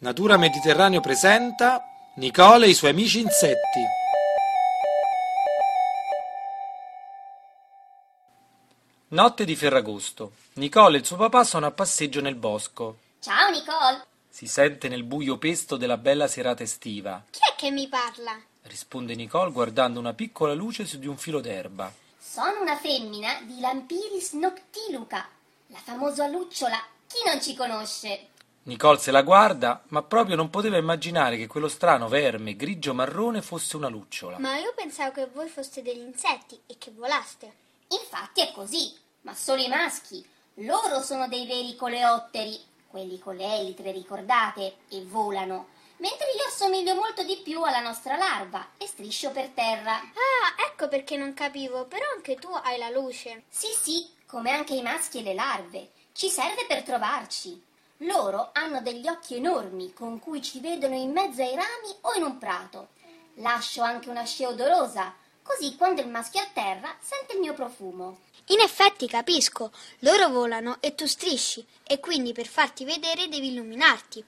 Natura Mediterraneo presenta Nicole e i suoi amici insetti. Notte di Ferragosto. Nicole e il suo papà sono a passeggio nel bosco. Ciao Nicole, Si sente nel buio pesto della bella serata estiva. Chi è che mi parla? Risponde Nicole guardando una piccola luce su di un filo d'erba. sono una femmina di Lampiris noctiluca, la famosa lucciola. Chi non ci conosce? Nicole se la guarda, ma proprio non poteva immaginare che quello strano verme grigio-marrone fosse una lucciola. Ma io pensavo che voi foste degli insetti e che volaste. Infatti è così, ma solo i maschi. Loro sono dei veri coleotteri, quelli con le elitre, ricordate, e volano. Mentre io assomiglio molto di più alla nostra larva e striscio per terra. Ah, ecco perché non capivo, però anche tu hai la luce. Sì, sì, come anche i maschi e le larve. Ci serve per trovarci. Loro hanno degli occhi enormi con cui ci vedono in mezzo ai rami o in un prato. Lascio anche una scia odorosa, così quando il maschio è a terra sente il mio profumo. In effetti capisco, loro volano e tu strisci, e quindi per farti vedere devi illuminarti.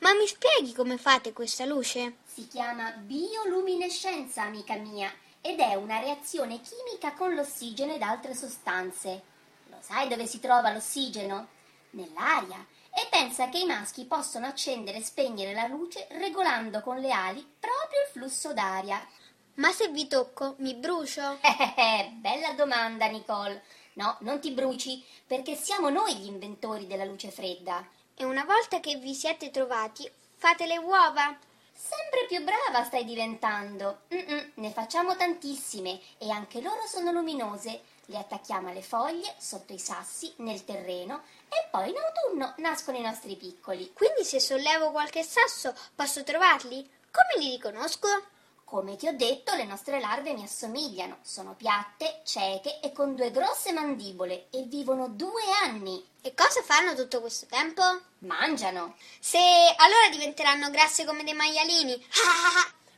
Ma mi spieghi come fate questa luce? Si chiama bioluminescenza, amica mia, ed è una reazione chimica con l'ossigeno ed altre sostanze. Lo sai dove si trova l'ossigeno? Nell'aria. E pensa che i maschi possono accendere e spegnere la luce regolando con le ali proprio il flusso d'aria. Ma se vi tocco, mi brucio? Eh, bella domanda, Nicole. No, non ti bruci, perché siamo noi gli inventori della luce fredda. E una volta che vi siete trovati, fate le uova? Sempre più brava stai diventando. Mm-mm, ne facciamo tantissime e anche loro sono luminose. Le attacchiamo alle foglie, sotto i sassi, nel terreno e poi in autunno nascono i nostri piccoli. Quindi se sollevo qualche sasso, posso trovarli? Come li riconosco? Come ti ho detto, le nostre larve mi assomigliano. Sono piatte, cieche e con due grosse mandibole e vivono due anni. E cosa fanno tutto questo tempo? Mangiano. Se allora diventeranno grasse come dei maialini.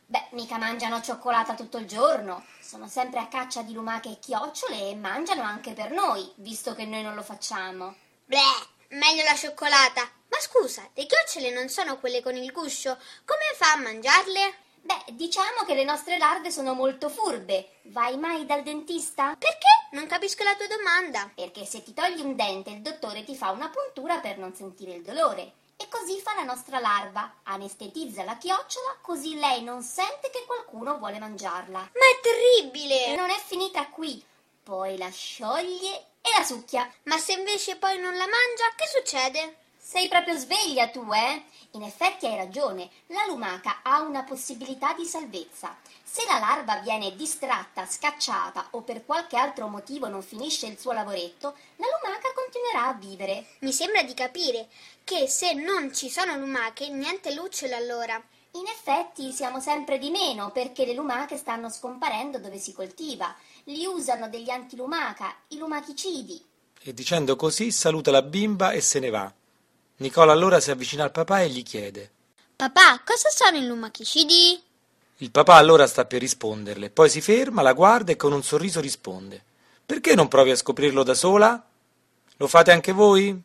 Beh, mica mangiano cioccolata tutto il giorno. Sono sempre a caccia di lumache e chiocciole e mangiano anche per noi, visto che noi non lo facciamo. Bleh, meglio la cioccolata. Ma scusa, le chiocciole non sono quelle con il guscio. Come fa a mangiarle? Beh, diciamo che le nostre larve sono molto furbe. Vai mai dal dentista? Perché? Non capisco la tua domanda. Perché se ti togli un dente il dottore ti fa una puntura per non sentire il dolore. E così fa la nostra larva. Anestetizza la chiocciola così lei non sente che qualcuno vuole mangiarla. Ma è terribile! E non è finita qui. Poi la scioglie e la succhia. Ma se invece poi non la mangia, che succede? Sei proprio sveglia tu, eh? In effetti hai ragione, la lumaca ha una possibilità di salvezza. Se la larva viene distratta, scacciata o per qualche altro motivo non finisce il suo lavoretto, la lumaca continuerà a vivere. Mi sembra di capire che se non ci sono lumache, niente lucciole allora. In effetti siamo sempre di meno perché le lumache stanno scomparendo dove si coltiva. Li usano degli antilumaca, i lumachicidi. E dicendo così saluta la bimba e se ne va. Nicole allora si avvicina al papà e gli chiede. Papà, cosa sono i lumachicidi? Il papà allora sta per risponderle, poi si ferma, la guarda e con un sorriso risponde. Perché non provi a scoprirlo da sola? Lo fate anche voi?